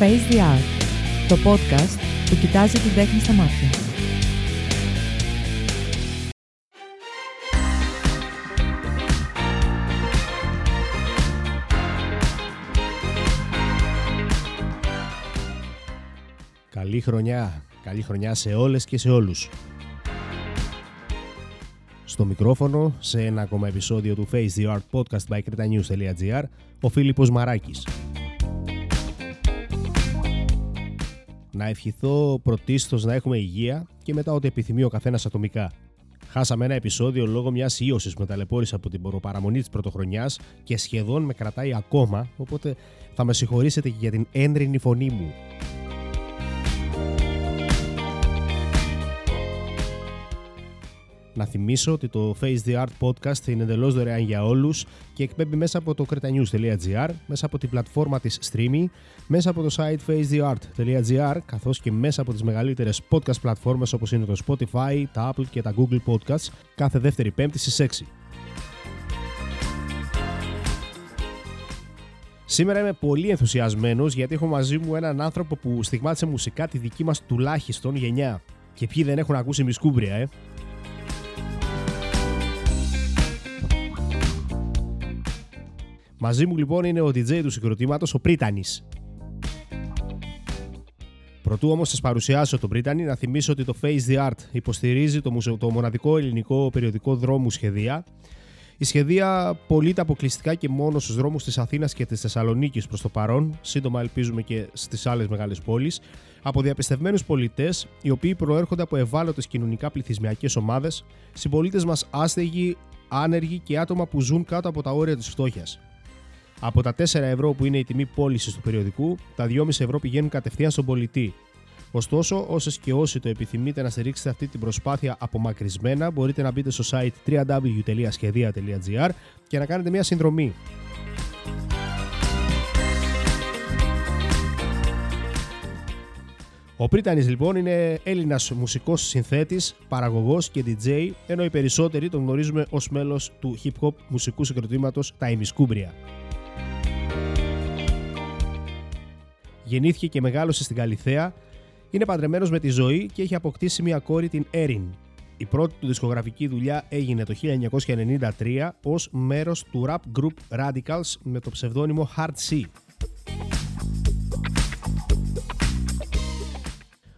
Face the Art, το podcast που κοιτάζει την τέχνη στα μάτια. Καλή χρονιά. Καλή χρονιά σε όλες και σε όλους. Στο μικρόφωνο, σε ένα ακόμα επεισόδιο του Face the Art Podcast by cretanews.gr, ο Φίλιππος Μαράκης. Να ευχηθώ πρωτίστως να έχουμε υγεία και μετά ό,τι επιθυμεί ο καθένας ατομικά. Χάσαμε ένα επεισόδιο λόγω μιας ίωσης που με ταλαιπώρησε από την παραμονή της πρωτοχρονιάς και σχεδόν με κρατάει ακόμα, οπότε θα με συγχωρήσετε και για την ένρινη φωνή μου. Να θυμίσω ότι το Face the Art podcast είναι εντελώς δωρεάν για όλους και εκπέμπει μέσα από το cretanews.gr, μέσα από την πλατφόρμα της Streamy, μέσα από το site facetheart.gr, καθώς και μέσα από τις μεγαλύτερες podcast πλατφόρμες όπως είναι το Spotify, τα Apple και τα Google Podcasts, κάθε δεύτερη Πέμπτη στις 6. Σήμερα είμαι πολύ ενθουσιασμένος γιατί έχω μαζί μου έναν άνθρωπο που στιγμάτισε μουσικά τη δική μας τουλάχιστον γενιά. Και ποιοι δεν έχουν ακούσει μισκούμπρια, ε; Μαζί μου λοιπόν είναι ο DJ του συγκροτήματος, ο Πρίτανης. Πρωτού όμως σας παρουσιάσω τον Πρίτανη, να θυμίσω ότι το Face the Art υποστηρίζει το, το μοναδικό ελληνικό περιοδικό δρόμου Σχεδία. Η σχεδία πωλείται αποκλειστικά και μόνο στους δρόμους της Αθήνας και της Θεσσαλονίκης προς το παρόν, σύντομα ελπίζουμε και στις άλλες μεγάλες πόλεις, από διαπιστευμένους πολιτές, οι οποίοι προέρχονται από ευάλωτες κοινωνικά πληθυσμιακές ομάδες, συμπολίτες μας άστεγοι, άνεργοι και άτομα που ζουν κάτω από τα όρια της φτώχειας. Από τα 4 ευρώ που είναι η τιμή πώλησης του περιοδικού, τα 2,5 ευρώ πηγαίνουν κατευθείαν στον πολιτή. Ωστόσο, όσες και όσοι το επιθυμείτε να στηρίξετε αυτή την προσπάθεια απομακρυσμένα, μπορείτε να μπείτε στο site www.schedia.gr και να κάνετε μια συνδρομή. Ο Πρίτανης λοιπόν είναι Έλληνας μουσικός συνθέτης, παραγωγός και DJ, ενώ οι περισσότεροι τον γνωρίζουμε ως μέλος του hip-hop μουσικού συγκροτήματος τα Ημισκούμπρια. Γεννήθηκε και μεγάλωσε στην Καλιθέα, είναι παντρεμένος με τη ζωή και έχει αποκτήσει μια κόρη την Έριν. Η πρώτη του δισκογραφική δουλειά έγινε το 1993 ως μέρος του rap group Radicals με το ψευδόνυμο Hard C.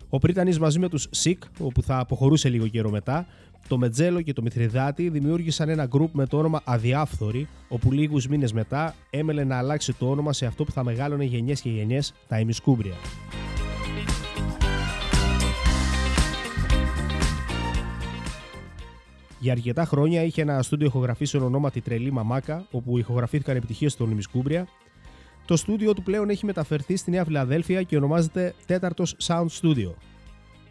Ο Πρίτανης μαζί με τους Sick, όπου θα αποχωρούσε λίγο καιρό μετά, το Μετζέλο και το Μηθριδάτη δημιούργησαν ένα γκρουπ με το όνομα Αδιάφθορη, όπου λίγους μήνες μετά έμελε να αλλάξει το όνομα σε αυτό που θα μεγάλωνε γενιές και γενιές, τα ημισκούμπρια. Για αρκετά χρόνια είχε ένα στούντιο ηχογραφήσεων ονόματι Τρελή Μαμάκα, όπου ηχογραφήθηκαν επιτυχίες των ημισκούμπρια. Το στούντιο του πλέον έχει μεταφερθεί στη Νέα Φιλαδέλφια και ονομάζεται Τέταρτος Sound Studio.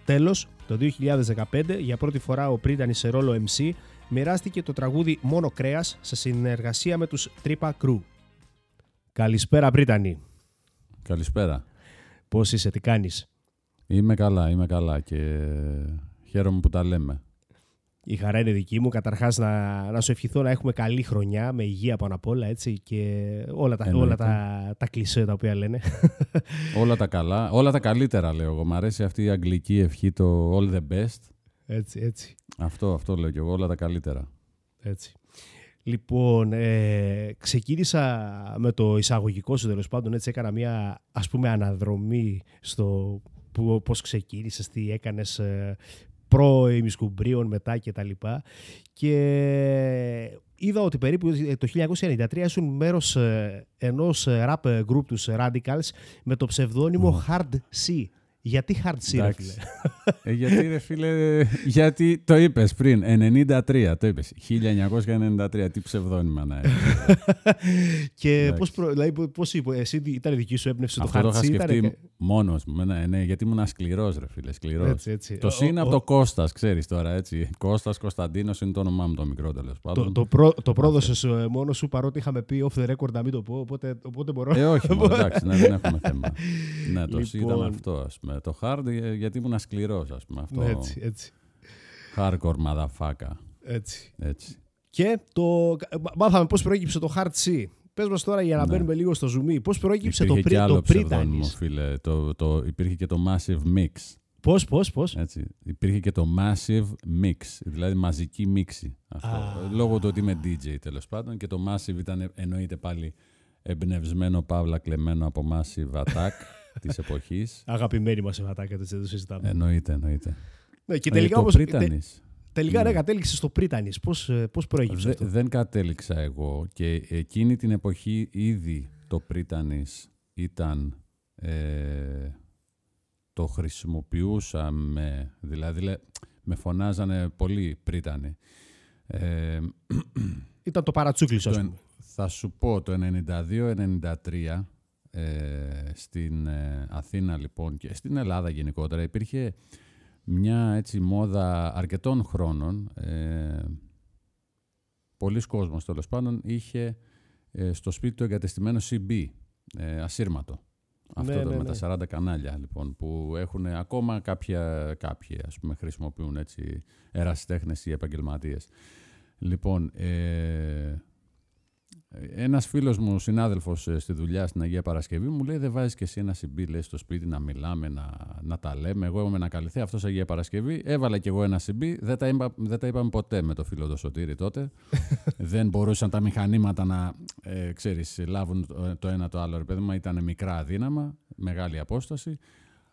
Τέλος, το 2015, για πρώτη φορά ο Πρίτανης σε ρόλο MC μοιράστηκε το τραγούδι Μόνο Κρέας σε συνεργασία με τους Τρύπα Crew. Καλησπέρα, Πρίτανη. Καλησπέρα. Πώς είσαι, τι κάνεις; Είμαι καλά, είμαι καλά και χαίρομαι που τα λέμε. Η χαρά είναι δική μου. Καταρχάς, να, να σου ευχηθώ να έχουμε καλή χρονιά με υγεία πάνω απ' όλα έτσι, και όλα τα, όλα τα, τα κλισέ τα οποία λένε. όλα τα καλά. Όλα τα καλύτερα, λέω εγώ. Μ' αρέσει αυτή η αγγλική ευχή, το all the best. Έτσι, έτσι. Αυτό, αυτό λέω και εγώ. Όλα τα καλύτερα. Έτσι. Λοιπόν, ε, ξεκίνησα με το εισαγωγικό σου τέλος πάντων. Έτσι έκανα μια ας πούμε αναδρομή στο πώς ξεκίνησες, τι έκανες, ε, προ-ημισκουμπρίων μετά και τα λοιπά. Και είδα ότι περίπου το 1993 ήσουν μέρος ε, ενός ε, rap group τους Radicals με το ψευδόνυμο Hard C. Γιατί hard C, ρε φίλε; Ε, γιατί, ρε φίλε, γιατί το είπες πριν, 93, το είπες. 1993, τι ψευδόνυμα να έχει. και πώς προ... δηλαδή, πώς είπε, εσύ ήταν δική σου έμπνευση το hard C. Αυτό το είχα σκεφτεί μόνος μου, ναι, ναι, γιατί ήμουν σκληρό, ρε φίλε, σκληρός. Έτσι, έτσι. Το C είναι από το Κώστας, ξέρεις τώρα, έτσι. Κώστας Κωνσταντίνος είναι το όνομά μου το μικρό τέλος πάντων. Το, το, προ, το πρόδωσε μόνος σου παρότι είχαμε πει off the record να μην το πω, οπότε, οπότε μπορώ. Ε, όχι, εντάξει, ναι, δεν έχουμε θέμα. ναι, το C ήταν λοιπόν, αυτό, ας πούμε. Το hard ε, γιατί ήμουν σκληρό, ας πούμε. Αυτό... Έτσι, έτσι. Hardcore motherfucker. Έτσι. έτσι. Και το... μάθαμε πώς προέκυψε το hard C. πες μας τώρα για να ναι. μπαίνουμε λίγο στο zoom. Πώς προέκυψε το, πρι, το φίλε. Το, το, υπήρχε και το Massive Mix. Πώς, πώς, πώς; Έτσι. Υπήρχε και το Massive Mix, δηλαδή μαζική μίξη. Λόγω του ότι είμαι DJ τέλος πάντων και το Massive ήταν εννοείται πάλι εμπνευσμένο, παύλα κλεμμένο από Massive Attack της εποχής. Αγαπημένη Massive Attack, έτσι δεν το συζητάμε. Εννοείται, εννοείται. Ναι, και τελικά όμως, Τελικά, ναι, κατέληξε στο Πρίτανης. Πώς, ε, πώς προέκυψε αυτό; Δεν κατέληξα εγώ και εκείνη την εποχή ήδη το Πρίτανης ήταν... Ε, το χρησιμοποιούσαμε, δηλαδή με φωνάζανε πολύ Πρίτανοι. Ε, ήταν το παρατσούκλι, ας πούμε. Θα σου πω, το 92-93 ε, στην ε, Αθήνα λοιπόν και στην Ελλάδα γενικότερα υπήρχε μια έτσι μόδα αρκετών χρόνων ε, πολλοί κόσμος τέλος πάντων είχε ε, στο σπίτι του εγκατεστημένο CB ε, ασύρματο αυτό ναι, το, ναι, με τα 40 ναι. κανάλια λοιπόν που έχουν ακόμα κάποια, κάποιοι ας πούμε χρησιμοποιούν έτσι ερασιτέχνες ή επαγγελματίες λοιπόν ε, ένας φίλος μου, συνάδελφος ε, στη δουλειά στην Αγία Παρασκευή, μου λέει: Δεν βάζεις και εσύ ένα CB λέει, στο σπίτι να μιλάμε, να, να τα λέμε. Εγώ είμαι ένα καλυθέ, αυτός Αγία Παρασκευή. Έβαλα κι εγώ ένα CB. Δεν τα, είπα, δεν τα είπαμε ποτέ με το φίλο του Σωτήρη τότε. δεν μπορούσαν τα μηχανήματα να ε, ξέρεις, λάβουν το ένα το άλλο. Ρε ήταν μικρά αδύναμα, μεγάλη απόσταση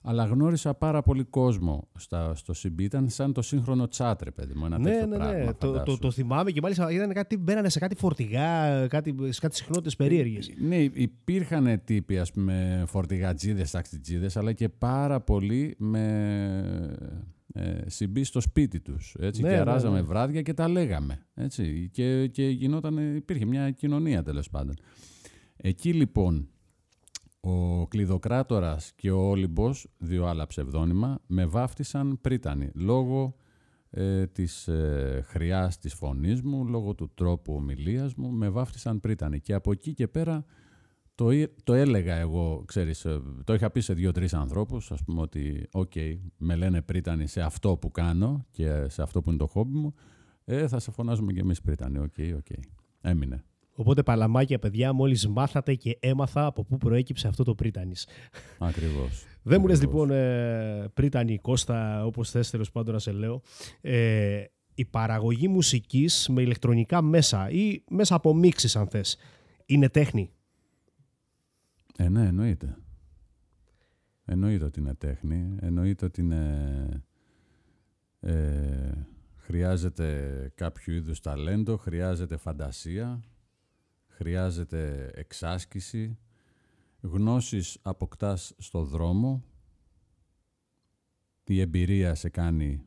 αλλά γνώρισα πάρα πολύ κόσμο στα, στο CB. Ήταν σαν το σύγχρονο τσάτρε, παιδί μου. Ένα ναι, τέτοιο ναι, ναι. πράγμα, το, το, το, θυμάμαι και μάλιστα ήταν κάτι, μπαίνανε σε κάτι φορτηγά, κάτι, σε κάτι συχνότητες περίεργες. Ναι, υπήρχαν τύποι, ας πούμε, φορτηγατζίδες, ταξιτζίδες, αλλά και πάρα πολλοί με ε, CB στο σπίτι τους. Ναι, και ναι, αράζαμε ναι. βράδια και τα λέγαμε. Έτσι, και, και γινόταν, υπήρχε μια κοινωνία τέλος πάντων. Εκεί λοιπόν ο Κλειδοκράτορας και ο Όλυμπος, δύο άλλα ψευδόνυμα, με βάφτισαν πρίτανη λόγω ε, της ε, χρειάς της φωνής μου, λόγω του τρόπου ομιλίας μου, με βάφτισαν πρίτανη. Και από εκεί και πέρα το, το έλεγα εγώ, ξέρεις, ε, το είχα πει σε δύο-τρεις ανθρώπους, ας πούμε ότι «ΟΚ, με λένε πρύτανη σε αυτό που κάνω και σε αυτό που είναι το χόμπι μου, ε, θα σε φωνάζουμε και εμείς πρύτανη, OK, OK». Έμεινε. Οπότε παλαμάκια παιδιά, μόλις μάθατε και έμαθα από πού προέκυψε αυτό το πρύτανης. Ακριβώς. Δεν μου λες λοιπόν ε, πρύτανη, Κώστα, όπως θες τέλος πάντων να σε λέω, ε, η παραγωγή μουσικής με ηλεκτρονικά μέσα ή μέσα από μίξεις αν θες, είναι τέχνη; Ε, ναι, εννοείται. Εννοείται ότι είναι τέχνη. Εννοείται ότι είναι... Ε, χρειάζεται κάποιο είδους ταλέντο, χρειάζεται φαντασία, χρειάζεται εξάσκηση, γνώσεις αποκτάς στο δρόμο, η εμπειρία σε κάνει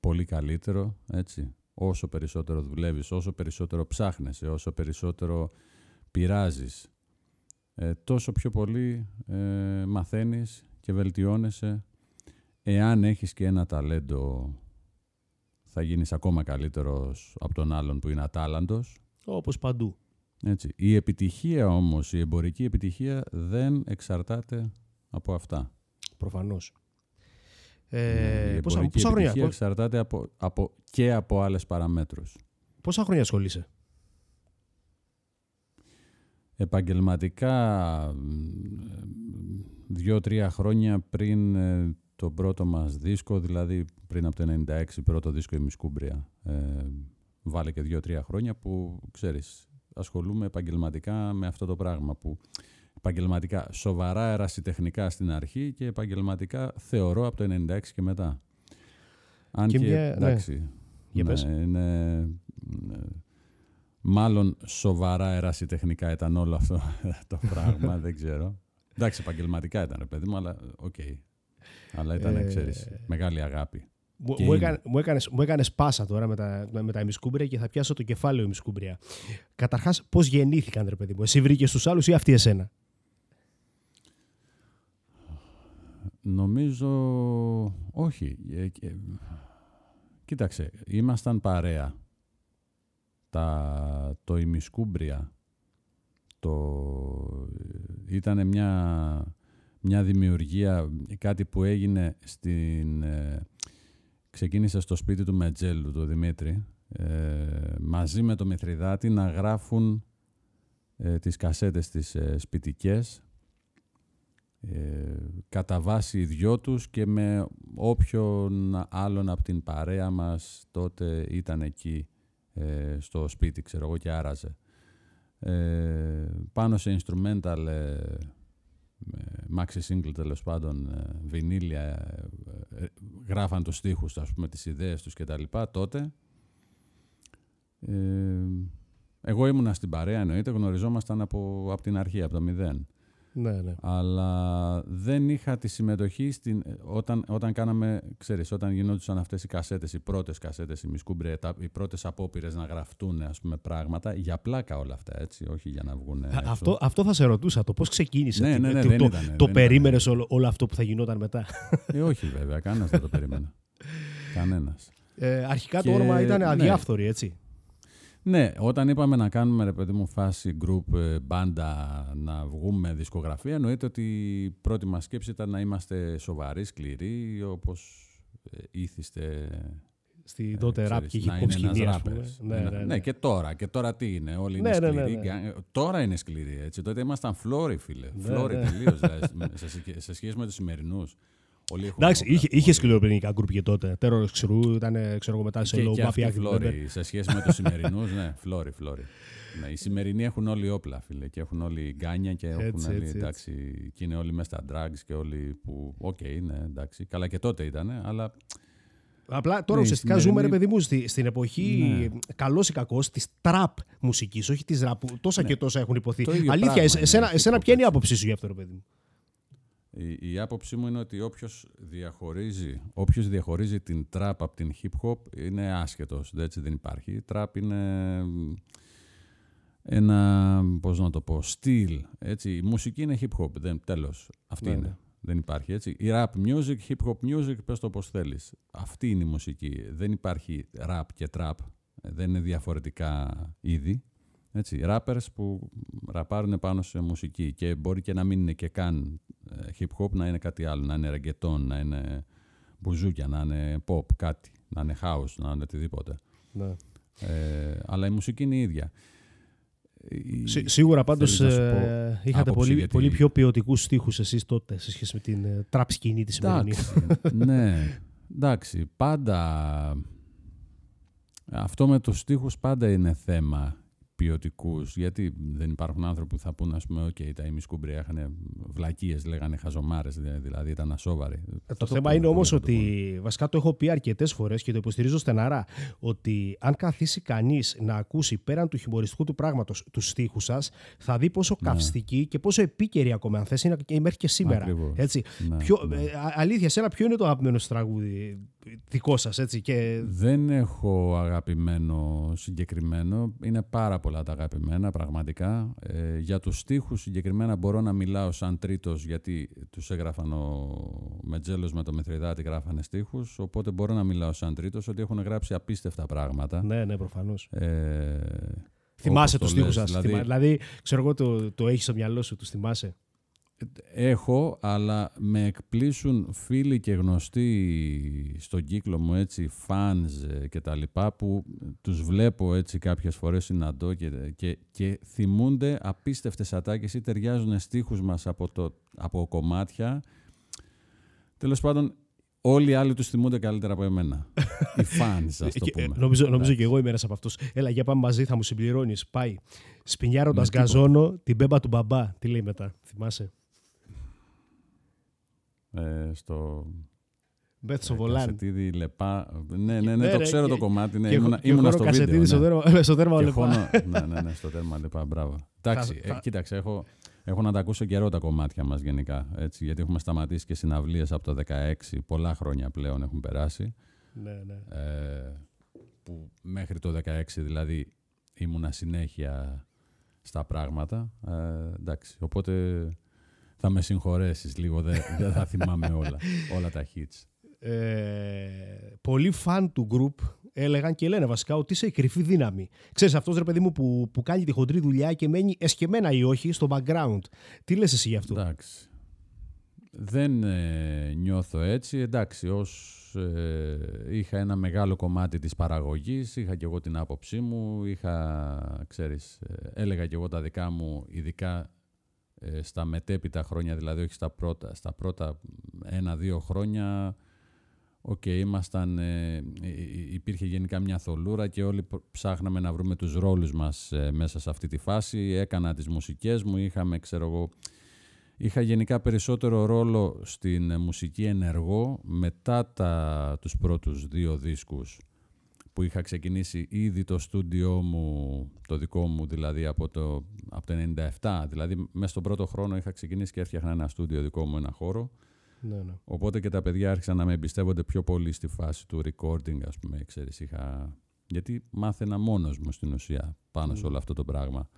πολύ καλύτερο, έτσι. Όσο περισσότερο δουλεύεις, όσο περισσότερο ψάχνεσαι, όσο περισσότερο πειράζεις, ε, τόσο πιο πολύ ε, μαθαίνεις και βελτιώνεσαι. Εάν έχεις και ένα ταλέντο, θα γίνεις ακόμα καλύτερος από τον άλλον που είναι ατάλαντος. Όπως παντού. Έτσι. Η επιτυχία όμως, η εμπορική επιτυχία δεν εξαρτάται από αυτά. Προφανώς. Ε, ναι, η πόσα, πόσα επιτυχία χρόνια, εξαρτάται από, από, και από άλλες παραμέτρους. Πόσα χρόνια ασχολείσαι; Επαγγελματικά δύο-τρία χρόνια πριν ε, το πρώτο μας δίσκο, δηλαδή πριν από το 96 πρώτο δίσκο η Μισκούμπρια. Ε, βάλε και δύο-τρία χρόνια που, ξέρεις, ασχολούμαι επαγγελματικά με αυτό το πράγμα που επαγγελματικά σοβαρά ερασιτεχνικά στην αρχή και επαγγελματικά θεωρώ από το 96 και μετά. Αν και, ναι. εντάξει, ναι, είναι, μάλλον σοβαρά ερασιτεχνικά ήταν όλο αυτό το πράγμα, δεν ξέρω. Εντάξει, επαγγελματικά ήταν, ρε παιδί μου, αλλά OK. Okay. Αλλά ήταν, ε... ξέρεις, μεγάλη αγάπη. Μου, μου, έκανε, μου, έκανες, μου έκανες πάσα τώρα με τα, με τα ημισκούμπρια και θα πιάσω το κεφάλαιο ημισκούμπρια. Καταρχάς, πώς γεννήθηκαν, ρε παιδί μου. Εσύ βρήκες τους άλλους ή αυτοί εσένα; Νομίζω όχι. Ε, ε, κοίταξε, ήμασταν παρέα. Τα, το ημισκούμπρια το, ήταν μια, μια δημιουργία, κάτι που έγινε στην... Ε, ξεκίνησε στο σπίτι του Μετζέλου, του Δημήτρη, ε, μαζί με το Μηθριδάτη να γράφουν ε, τις κασέτες τις ε, σπιτικές ε, κατά βάση οι δυο τους και με όποιον άλλον από την παρέα μας τότε ήταν εκεί ε, στο σπίτι, ξέρω εγώ, και άραζε. Ε, πάνω σε instrumental ε, maxi single τέλος πάντων βινίλια γράφαν τους στίχους ας πούμε τις ιδέες τους και τα λοιπά τότε εγώ ήμουνα στην παρέα εννοείται γνωριζόμασταν από, από την αρχή από το μηδέν ναι, ναι. Αλλά δεν είχα τη συμμετοχή στην, όταν, όταν κάναμε, ξέρεις, όταν γινόντουσαν αυτές οι κασέτες, οι πρώτες κασέτες, οι μισκούμπρε, οι πρώτες απόπειρες να γραφτούν ας πούμε, πράγματα, για πλάκα όλα αυτά, έτσι, όχι για να βγουν Αυτό, αυτό θα σε ρωτούσα, το πώς ξεκίνησε, ναι, ναι, ναι, το, το, το περίμενες όλο, όλο, αυτό που θα γινόταν μετά; Ε, όχι βέβαια, κανένας δεν το περίμενε. κανένας. Ε, αρχικά το όνομα ήταν ναι. αδιάφθορη, έτσι. Ναι, όταν είπαμε να κάνουμε ρε παιδί μου φάση group ε, μπάντα να βγούμε δισκογραφία εννοείται ότι η πρώτη μας σκέψη ήταν να είμαστε σοβαροί, σκληροί όπως ε, ήθιστε στη ε, τότε ραπ και hip hop σκηνή, ας πούμε. Ναι, ναι, ναι, ναι, και τώρα. Και τώρα τι είναι, όλοι είναι ναι, ναι, σκληροί. Ναι, τώρα είναι σκληροί, έτσι. Τότε ήμασταν φλόροι, φίλε. Φλόροι τελείως, δηλαδή, σε, σε σχέση με τους σημερινούς. Εντάξει, είχε, είχε σκληροπυρηνικά γκρουπ και τότε. Τέρο ξηρού ήταν, ξέρω εγώ, μετά σε λόγο μαφιά και Σε σχέση με τους σημερινούς, ναι, φλόρι, φλόρι. Ναι, οι σημερινοί έχουν όλοι όπλα, φίλε. Και έχουν όλοι γκάνια και έχουν έτσι, όλοι. Έτσι, εντάξει, και είναι όλοι μέσα στα drugs και όλοι που. OK, okay, ναι, εντάξει. Καλά και τότε ήταν, αλλά. Απλά τώρα ναι, ουσιαστικά σημερινή... ζούμε, ρε παιδί μου, στη, στην εποχή ναι. καλός ή κακός της τραπ μουσικής, όχι της ραπ. Τόσα ναι. και τόσα έχουν ειπωθεί. Αλήθεια, πράγμα, εσένα, εσένα ποια είναι η άποψή σου για αυτό, ρε παιδί μου; Η, η άποψή μου είναι ότι όποιος διαχωρίζει, όποιος διαχωρίζει την τραπ από την hip hop είναι άσχετος, έτσι δεν υπάρχει. Η τραπ είναι ένα, πώς να το πω, στυλ, έτσι. Η μουσική είναι hip hop, δεν, τέλος. Αυτή ναι, είναι. Ναι. Δεν υπάρχει, έτσι. Η rap music, hip hop music, πες το πώς θέλεις. Αυτή είναι η μουσική. Δεν υπάρχει rap και trap. Δεν είναι διαφορετικά είδη. Έτσι, rappers που ραπάρουν πάνω σε μουσική και μπορεί και να μην είναι και καν ε, hip hop, να είναι κάτι άλλο, να είναι ρεγκετόν, να είναι μπουζούκια, να είναι pop, κάτι, να είναι house, να είναι οτιδήποτε. Ναι. Ε, αλλά η μουσική είναι η ίδια. σίγουρα πάντως ε, είχατε πολύ, γιατί... πολύ πιο ποιοτικούς στίχους εσείς τότε σε σχέση με την ε, τραπ σκηνή της σημερινή. ναι, εντάξει, πάντα αυτό με τους στίχους πάντα είναι θέμα ποιοτικούς, γιατί δεν υπάρχουν άνθρωποι που θα πούνε, ας πούμε, OK, τα ημισκούμπρια είχαν βλακίες, λέγανε χαζομάρες, δηλαδή ήταν ασόβαροι. Ε, το, θέμα είναι όμως ότι, βασικά το έχω πει αρκετές φορές και το υποστηρίζω στεναρά, ότι αν καθίσει κανείς να ακούσει πέραν του χιουμοριστικού του πράγματος τους στίχους σας, θα δει πόσο ναι. καυστική και πόσο επίκαιρη ακόμα, αν θες, είναι μέχρι και σήμερα. Έτσι. Ναι, ποιο, ναι. Ε, αλήθεια, σένα ποιο είναι το αγαπημένο τραγούδι; Δικό σας, έτσι. Και... Δεν έχω αγαπημένο συγκεκριμένο. Είναι πάρα πολλά τα αγαπημένα, πραγματικά. Ε, για τους στίχους συγκεκριμένα μπορώ να μιλάω σαν τρίτος, γιατί τους έγραφαν ο Μετζέλος με το Μεθριδάτη, γράφανε στίχους, οπότε μπορώ να μιλάω σαν τρίτος, ότι έχουν γράψει απίστευτα πράγματα. Ναι, ναι, προφανώς. Ε, θυμάσαι τους στίχους σας. Δηλαδή, δηλαδή, ξέρω εγώ, το, το έχεις στο μυαλό σου, τους θυμάσαι; Έχω, αλλά με εκπλήσουν φίλοι και γνωστοί στον κύκλο μου, έτσι, fans ε, και τα λοιπά, που τους βλέπω έτσι κάποιες φορές συναντώ και, και, και θυμούνται απίστευτες ατάκες ή ταιριάζουν στίχους μας από, το, από κομμάτια. Τέλος πάντων, Όλοι οι άλλοι τους θυμούνται καλύτερα από εμένα. Οι fans, ας το πούμε. νομίζω, νομίζω και εγώ είμαι ένας από αυτούς. Έλα, για πάμε μαζί, θα μου συμπληρώνεις. Πάει. Σπινιάροντας γκαζόνο την πέμπα του μπαμπά. Τι λέει μετά, θυμάσαι; Ε, στο... Μπέθσο Βολάν. Λεπά. Ναι, ναι, ναι, το ξέρω το κομμάτι. Ναι, ήμουνα, ήμουνα στο βίντεο. Ναι. Στο τέρμα, στο τέρμα Λεπά. ναι, ναι, ναι, στο τέρμα Λεπά, μπράβο. Εντάξει, ε, κοίταξε, έχω, έχω να τα ακούσω καιρό τα κομμάτια μας γενικά. Έτσι, γιατί έχουμε σταματήσει και συναυλίες από το 16, πολλά χρόνια πλέον έχουν περάσει. Ναι, ναι. Ε, που μέχρι το 16 δηλαδή ήμουνα συνέχεια στα πράγματα. Ε, εντάξει, οπότε θα με συγχωρέσεις λίγο, δεν, δεν θα θυμάμαι όλα, όλα τα hits. Ε, πολλοί φαν του group έλεγαν και λένε βασικά ότι είσαι η κρυφή δύναμη. Ξέρεις αυτός ρε παιδί μου που, που κάνει τη χοντρή δουλειά και μένει εσκεμμένα ή όχι στο background. Τι λες εσύ γι' αυτό; Εντάξει. Δεν ε, νιώθω έτσι. Εντάξει, ως ε, είχα ένα μεγάλο κομμάτι της παραγωγής, είχα και εγώ την άποψή μου, είχα, ξέρεις, ε, έλεγα και εγώ τα δικά μου, ειδικά στα μετέπειτα χρόνια, δηλαδή όχι στα πρώτα, στα πρώτα ένα-δύο χρόνια, OK, okay, ήμασταν, υπήρχε γενικά μια θολούρα και όλοι ψάχναμε να βρούμε τους ρόλους μας μέσα σε αυτή τη φάση. Έκανα τις μουσικές μου, είχαμε, ξέρω εγώ, Είχα γενικά περισσότερο ρόλο στην μουσική ενεργό μετά τα, τους πρώτους δύο δίσκους που είχα ξεκινήσει ήδη το στούντιό μου, το δικό μου δηλαδή από το, από το 97. Δηλαδή μέσα στον πρώτο χρόνο είχα ξεκινήσει και έφτιαχνα ένα στούντιο δικό μου, ένα χώρο. Ναι, ναι. Οπότε και τα παιδιά άρχισαν να με εμπιστεύονται πιο πολύ στη φάση του recording, ας πούμε, ξέρεις, είχα... Γιατί μάθαινα μόνος μου στην ουσία πάνω σε όλο αυτό το πράγμα.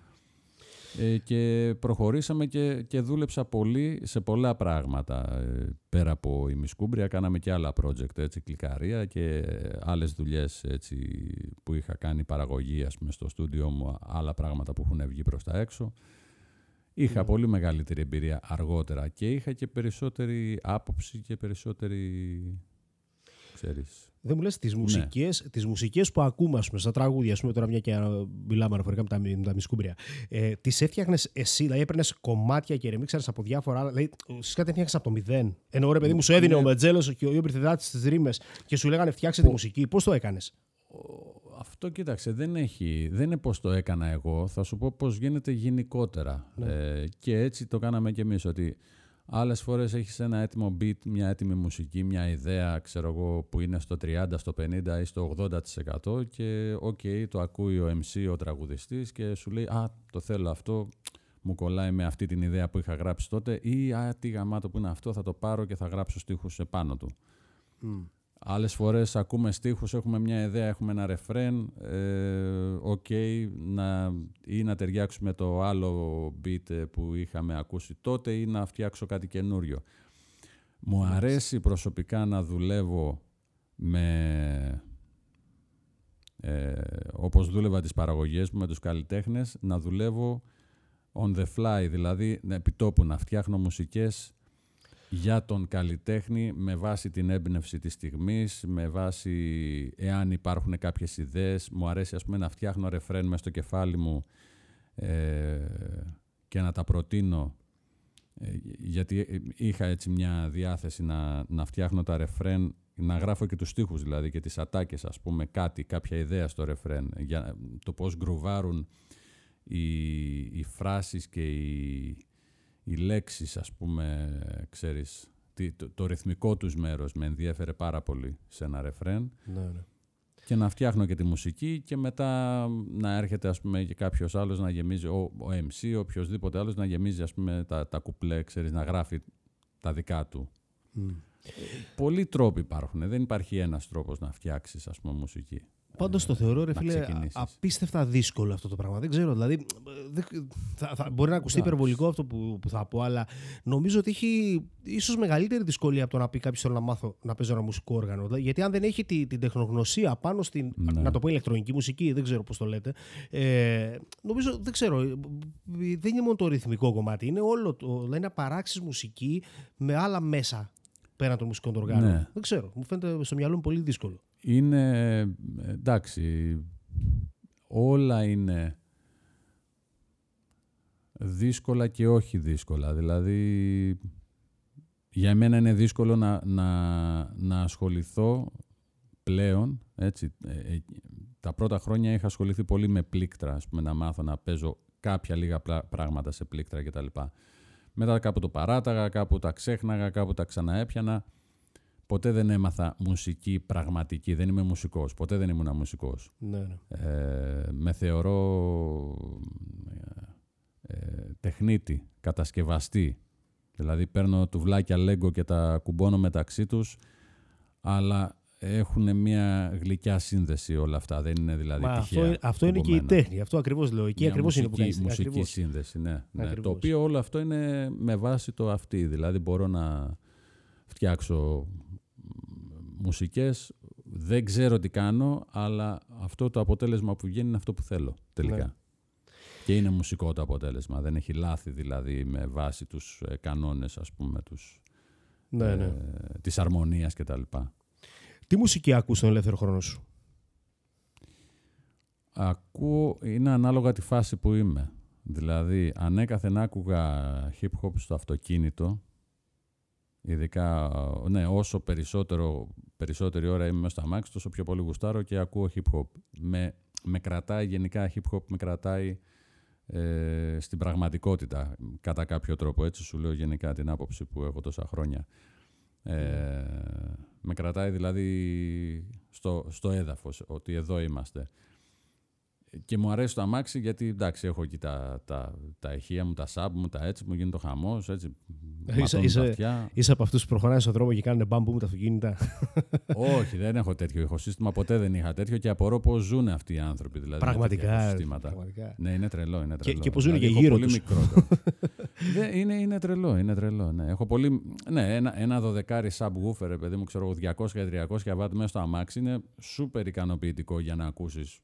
Ε, και προχωρήσαμε και, και δούλεψα πολύ σε πολλά πράγματα. Ε, πέρα από η Μισκούμπρια κάναμε και άλλα project, έτσι, κλικαρία και άλλες δουλειές έτσι, που είχα κάνει παραγωγή ας πούμε, στο στούντιό μου, άλλα πράγματα που έχουν βγει προς τα έξω. Είχα ναι. πολύ μεγαλύτερη εμπειρία αργότερα και είχα και περισσότερη άποψη και περισσότερη, ξέρεις, δεν μου λες τις μουσικές ναι. τις μουσικές που ακούμε, πούμε, στα τραγούδια, ας πούμε, τώρα μια και μιλάμε αναφορικά με τα, με τα μισκούμπρια. Ε, τις έφτιαχνες εσύ, δηλαδή έπαιρνες κομμάτια και ρεμίξαρε από διάφορα άλλα. Δηλαδή, ουσιαστικά τα έφτιαχνε από το μηδέν. Ενώ ρε παιδί μου, σου έδινε ναι. ο Μετζέλο και ο Ιωπηρθιδάτη στι ρήμες και σου λέγανε φτιάξε τη μουσική. Πώς το έκανες; Αυτό κοίταξε, δεν, έχει, δεν είναι πώς το έκανα εγώ, θα σου πω πώς γίνεται γενικότερα. Ναι. Ε, και έτσι το κάναμε κι εμείς, ότι Άλλες φορές έχεις ένα έτοιμο beat, μια έτοιμη μουσική, μια ιδέα, ξέρω εγώ, που είναι στο 30, στο 50 ή στο 80% και OK, okay, το ακούει ο MC, ο τραγουδιστής και σου λέει Α, το θέλω αυτό, μου κολλάει με αυτή την ιδέα που είχα γράψει τότε ή Α, τι γαμάτο που είναι αυτό, θα το πάρω και θα γράψω στίχους επάνω του. Άλλες φορές ακούμε στίχους, έχουμε μια ιδέα, έχουμε ένα ρεφρέν, ε, να, ή να ταιριάξουμε το άλλο beat ε, που είχαμε ακούσει τότε ή να φτιάξω κάτι καινούριο. Μου αρέσει προσωπικά να δουλεύω με, ε, όπως δούλευα τις παραγωγές μου με τους καλλιτέχνες, να δουλεύω on the fly, δηλαδή επιτόπου να φτιάχνω μουσικές για τον καλλιτέχνη με βάση την έμπνευση της στιγμής, με βάση εάν υπάρχουν κάποιες ιδέες. Μου αρέσει ας πούμε να φτιάχνω ρεφρέν μέσα στο κεφάλι μου ε, και να τα προτείνω ε, γιατί είχα έτσι μια διάθεση να, να φτιάχνω τα ρεφρέν να γράφω και τους στίχους δηλαδή και τις ατάκες ας πούμε κάτι, κάποια ιδέα στο ρεφρέν για το πώς γκρουβάρουν οι, οι φράσεις και οι, οι λέξεις, ας πούμε, ξέρεις, το, το ρυθμικό τους μέρος με ενδιέφερε πάρα πολύ σε ένα ρεφρέν. Ναι, ναι. Και να φτιάχνω και τη μουσική και μετά να έρχεται ας πούμε και κάποιος άλλος να γεμίζει, ο, ο MC, ο οποιοδήποτε άλλος να γεμίζει ας πούμε τα, τα κουπλέ, ξέρεις, να γράφει τα δικά του. Mm. Πολλοί τρόποι υπάρχουν. Δεν υπάρχει ένας τρόπος να φτιάξεις ας πούμε μουσική. Πάντως το θεωρώ, ρε φίλε, απίστευτα δύσκολο αυτό το πράγμα. Δεν ξέρω, δηλαδή. θα, θα, μπορεί να ακουστεί υπερβολικό αυτό που, που θα πω, αλλά νομίζω ότι έχει ίσως μεγαλύτερη δυσκολία από το να πει κάποιος θέλω να μάθω να παίζω ένα μουσικό όργανο. Γιατί αν δεν έχει τη, την τεχνογνωσία πάνω στην. Ναι. Να το πω ηλεκτρονική μουσική, δεν ξέρω πώς το λέτε. Ε, νομίζω, δεν ξέρω. Δεν είναι μόνο το ρυθμικό κομμάτι. Είναι όλο το. Δηλαδή να παράξεις μουσική με άλλα μέσα πέραν των μουσικών οργάνων. Ναι. Δεν ξέρω. Μου φαίνεται στο μυαλό μου πολύ δύσκολο. Είναι, εντάξει, όλα είναι δύσκολα και όχι δύσκολα. Δηλαδή, για μένα είναι δύσκολο να, να, να ασχοληθώ πλέον, έτσι, ε, ε, τα πρώτα χρόνια είχα ασχοληθεί πολύ με πλήκτρα, ας πούμε, να μάθω να παίζω κάποια λίγα πράγματα σε πλήκτρα κτλ. Μετά κάπου το παράταγα, κάπου τα ξέχναγα, κάπου τα ξαναέπιανα. Ποτέ δεν έμαθα μουσική πραγματική. Δεν είμαι μουσικός. Ποτέ δεν ήμουν μουσικός. Ναι, ναι. Ε, με θεωρώ ε, τεχνίτη, κατασκευαστή. Δηλαδή παίρνω τουβλάκια λέγκο και τα κουμπώνω μεταξύ τους, αλλά έχουν μια γλυκιά σύνδεση όλα αυτά. Δεν είναι δηλαδή Μα τυχαία. Αυτό, αυτό είναι και η τέχνη. Αυτό ακριβώς λέω. Εκεί ακριβώς είναι που κάνεις. Μουσική ακριβώς. σύνδεση, ναι. ναι. Το οποίο όλο αυτό είναι με βάση το αυτή. Δηλαδή μπορώ να φτιάξω μουσικές, δεν ξέρω τι κάνω, αλλά αυτό το αποτέλεσμα που βγαίνει είναι αυτό που θέλω τελικά. Ναι. Και είναι μουσικό το αποτέλεσμα. Δεν έχει λάθη δηλαδή με βάση τους ε, κανόνες ας πούμε τους Ναι, ναι. ε, της αρμονίας κτλ. Τι μουσική ακούς στον ελεύθερο χρόνο σου; Ακούω, είναι ανάλογα τη φάση που είμαι. Δηλαδή, ανέκαθεν άκουγα hip-hop στο αυτοκίνητο, ειδικά, ναι, όσο περισσότερο, περισσότερη ώρα είμαι μέσα στο αμάξι, τόσο πιο πολύ γουστάρω και ακούω hip-hop. Με, με κρατάει γενικά hip-hop, με κρατάει ε, στην πραγματικότητα κατά κάποιο τρόπο. Έτσι σου λέω γενικά την άποψη που έχω τόσα χρόνια. Ε, με κρατάει δηλαδή στο, στο έδαφος, ότι εδώ είμαστε. Και μου αρέσει το αμάξι γιατί εντάξει, έχω εκεί τα, τα, τα ηχεία μου, τα σάμπ μου, τα έτσι μου γίνεται ο χαμός. Έτσι. Είσαι, ματώνουν τα είσαι, αυτιά. είσαι από αυτούς που προχωράνε στον δρόμο και κάνουν μπαμπού με τα αυτοκίνητα. Όχι, δεν έχω τέτοιο ηχοσύστημα. Ποτέ δεν είχα τέτοιο και απορώ πώς ζουν αυτοί οι άνθρωποι. Δηλαδή, με τέτοια Πραγματικά. ρε, ηχοσυστήματα. πραγματικά. Ναι, είναι τρελό. Είναι τρελό. και πώς ζουν Δηλαδή, και έχω γύρω πολύ τους. μικρότερο. Δεν, είναι, είναι τρελό, είναι τρελό. Ναι. Έχω πολύ, ναι, ένα, ένα δωδεκάρι subwoofer, ρε παιδί μου, ξέρω εγώ, 200-300 βάτ μέσα στο αμάξι είναι σούπερ ικανοποιητικό για να ακούσεις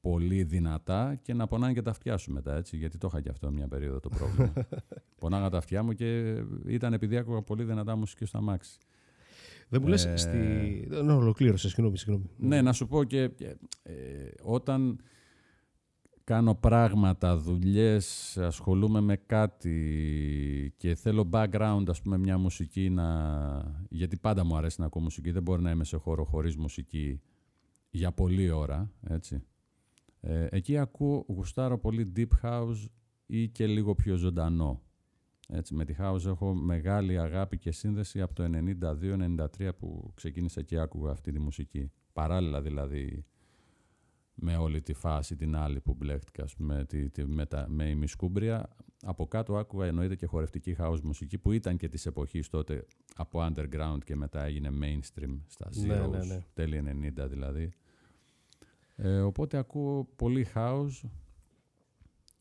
πολύ δυνατά και να πονάνε και τα αυτιά σου μετά, έτσι, γιατί το είχα και αυτό μια περίοδο το πρόβλημα. Πονάγα τα αυτιά μου και ήταν επειδή άκουγα πολύ δυνατά μουσική στο αμάξι. Δεν μου λες Ε, στη... Ναι, ολοκλήρωσες, συγγνώμη, συγγνώμη. Ναι, να σου πω και ε, όταν κάνω πράγματα, δουλειές, ασχολούμαι με κάτι και θέλω background, ας πούμε, μια μουσική να... Γιατί πάντα μου αρέσει να ακούω μουσική, δεν μπορεί να είμαι σε χώρο χωρίς μουσική για πολλή ώρα, έτσι. Ε, εκεί ακούω, γουστάρω πολύ deep house ή και λίγο πιο ζωντανό. Έτσι, με τη house έχω μεγάλη αγάπη και σύνδεση από το 92-93 που ξεκίνησα και άκουγα αυτή τη μουσική. Παράλληλα δηλαδή με όλη τη φάση την άλλη που μπλέχτηκα ας πούμε, τη, τη, με, τα, με ημισκούμπρια. Από κάτω άκουγα εννοείται και χορευτική house μουσική που ήταν και της εποχής τότε από underground και μετά έγινε mainstream στα Ναι, zeros, ναι, ναι. τέλη 90 δηλαδή. Ε, οπότε ακούω πολύ house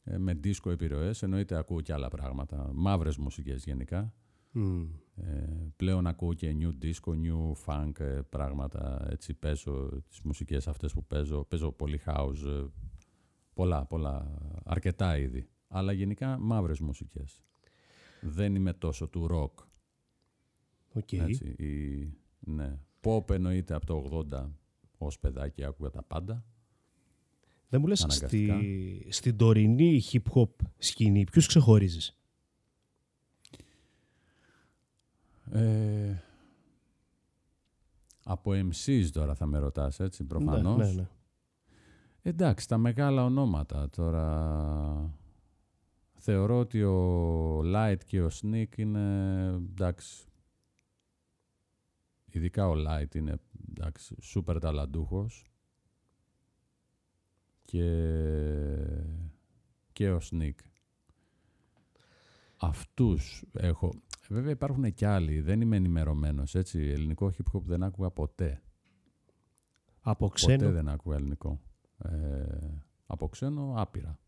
ε, με disco επιρροές, εννοείται ακούω και άλλα πράγματα, μαύρες μουσικές γενικά. Μμ. Ε, πλέον ακούω και new disco, new funk ε, πράγματα, έτσι παίζω τις μουσικές αυτές που παίζω, παίζω πολύ house, ε, πολλά, πολλά, αρκετά είδη. Αλλά γενικά μαύρες μουσικές. Δεν είμαι τόσο του rock. OK. Έτσι, η, ναι. Pop εννοείται από το 80 ως παιδάκι άκουγα τα πάντα. Δεν μου λες Αναγκαστικά. στη, στην τωρινή hip-hop σκηνή ποιους ξεχωρίζεις; Ε, από MCs τώρα θα με ρωτάς, έτσι, προφανώς. Ναι, ναι, ναι. Εντάξει, τα μεγάλα ονόματα τώρα. Θεωρώ ότι ο Light και ο Sneak είναι εντάξει. Ειδικά ο Light είναι εντάξει, σούπερ ταλαντούχος. Και, και ο Sneak. Αυτούς έχω. Βέβαια υπάρχουν και άλλοι. Δεν είμαι ενημερωμένος, έτσι. Ελληνικό hip hop δεν άκουγα ποτέ. Από Ποτέ ξένο, δεν άκουγα ελληνικό. Ε, από ξένο άπειρα.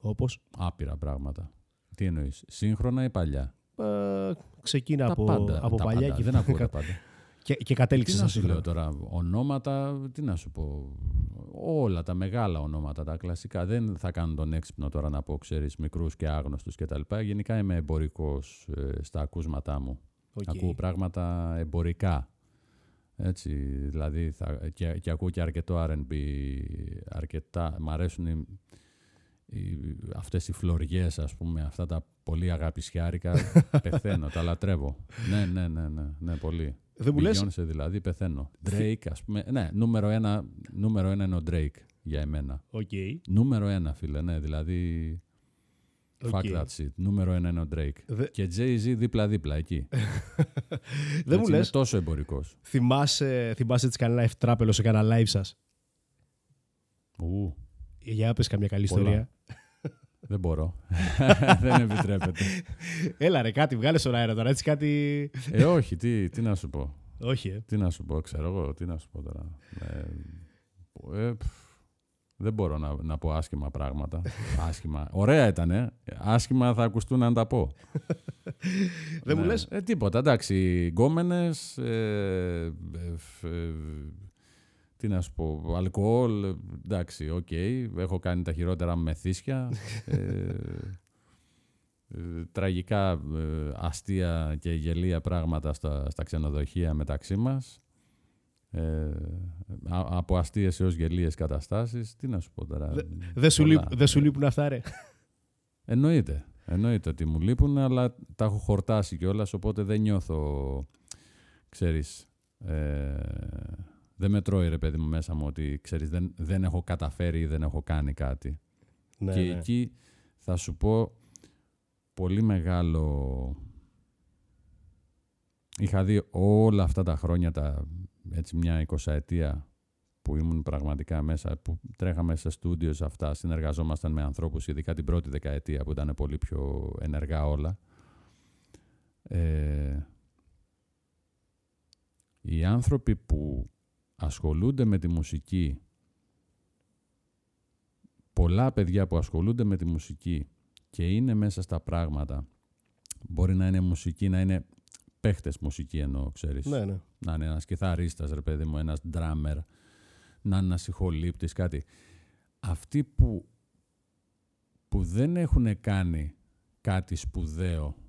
όπως; Άπειρα πράγματα. Τι εννοείς, σύγχρονα ή παλιά; ε, ξεκίνα τα από, πάντα. από τα παλιά πάντα. και, δεν ακούω τα πάντα. Και, και τι κατέληξε να στα σου λέω σύγχρονα. τώρα, ονόματα, τι να σου πω. Όλα τα μεγάλα ονόματα, τα κλασικά. Δεν θα κάνω τον έξυπνο τώρα να πω, ξέρεις, μικρούς και άγνωστους κτλ. Γενικά είμαι εμπορικός ε, στα ακούσματά μου. Οκ. Ακούω πράγματα εμπορικά. Έτσι, δηλαδή θα, και, και ακούω και αρκετό R&B, αρκετά, μ' αρέσουν οι, οι, αυτές οι φλωριές, ας πούμε, αυτά τα πολύ αγαπησιάρικα, πεθαίνω, τα λατρεύω. Ναι, ναι, ναι, ναι, ναι, πολύ. Δεν μου λες, Beyoncé δηλαδή, πεθαίνω. Drake, ας πούμε, ναι, νούμερο ένα, νούμερο ένα είναι ο Drake για εμένα. οκ. Νούμερο ένα, φίλε, ναι, δηλαδή... Fuck OK. that shit. Νούμερο ένα είναι ο Drake. Δε- Και Jay-Z δίπλα-δίπλα εκεί. Δεν μου Έτσι, λες, Είναι τόσο εμπορικός. θυμάσαι, θυμάσαι έτσι κανένα ευτράπελο σε κανένα live σας; Ου, Για πες καμιά καλή Πολλά. ιστορία. Δεν μπορώ. δεν επιτρέπεται. Έλα ρε κάτι, βγάλε στον αέρα τώρα, έτσι κάτι... Ε, όχι, τι, τι να σου πω. Όχι, ε. Τι να σου πω, ξέρω εγώ, τι να σου πω τώρα. Ε, ε, πφ, δεν μπορώ να, να πω άσχημα πράγματα. άσχημα. Ωραία ήτανε. Άσχημα θα ακουστούν αν τα πω. Δεν μου Ναι. λες, Ε, τίποτα, εντάξει. Γκόμενες, ε, ε, φ, ε, τι να σου πω, αλκοόλ, ε, εντάξει, οκ. Έχω κάνει τα χειρότερα μεθύσια. ε, ε, τραγικά ε, αστεία και γελία πράγματα στα, στα ξενοδοχεία μεταξύ μας. Ε, από αστείες έως γελίες καταστάσεις. Τι να σου πω τώρα. Δεν σου, δε σου λείπουν αυτά ρε. Εννοείται. Εννοείται ότι μου λείπουν, αλλά τα έχω χορτάσει κιόλας, οπότε δεν νιώθω, ξέρεις, ε, δεν με τρώει ρε παιδί μου μέσα μου ότι, ξέρεις, δεν, δεν έχω καταφέρει ή δεν έχω κάνει κάτι. Ναι, και ναι. εκεί θα σου πω πολύ μεγάλο... Είχα δει όλα αυτά τα χρόνια, τα, έτσι μια εικοσαετία που ήμουν πραγματικά μέσα, που τρέχαμε σε στούντιος αυτά, συνεργαζόμασταν με ανθρώπους, ειδικά την πρώτη δεκαετία που ήταν πολύ πιο ενεργά όλα. Ε, οι άνθρωποι που ασχολούνται με τη μουσική, πολλά παιδιά που ασχολούνται με τη μουσική και είναι μέσα στα πράγματα, μπορεί να είναι μουσική, να είναι παίχτες μουσική εννοώ, ξέρεις. Ναι, ναι. Να είναι ένας κιθαρίστας, ρε παιδί μου, ένας ντράμερ, να είναι ένας ηχολήπτης, κάτι. Αυτοί που, που δεν έχουν κάνει κάτι σπουδαίο, ε,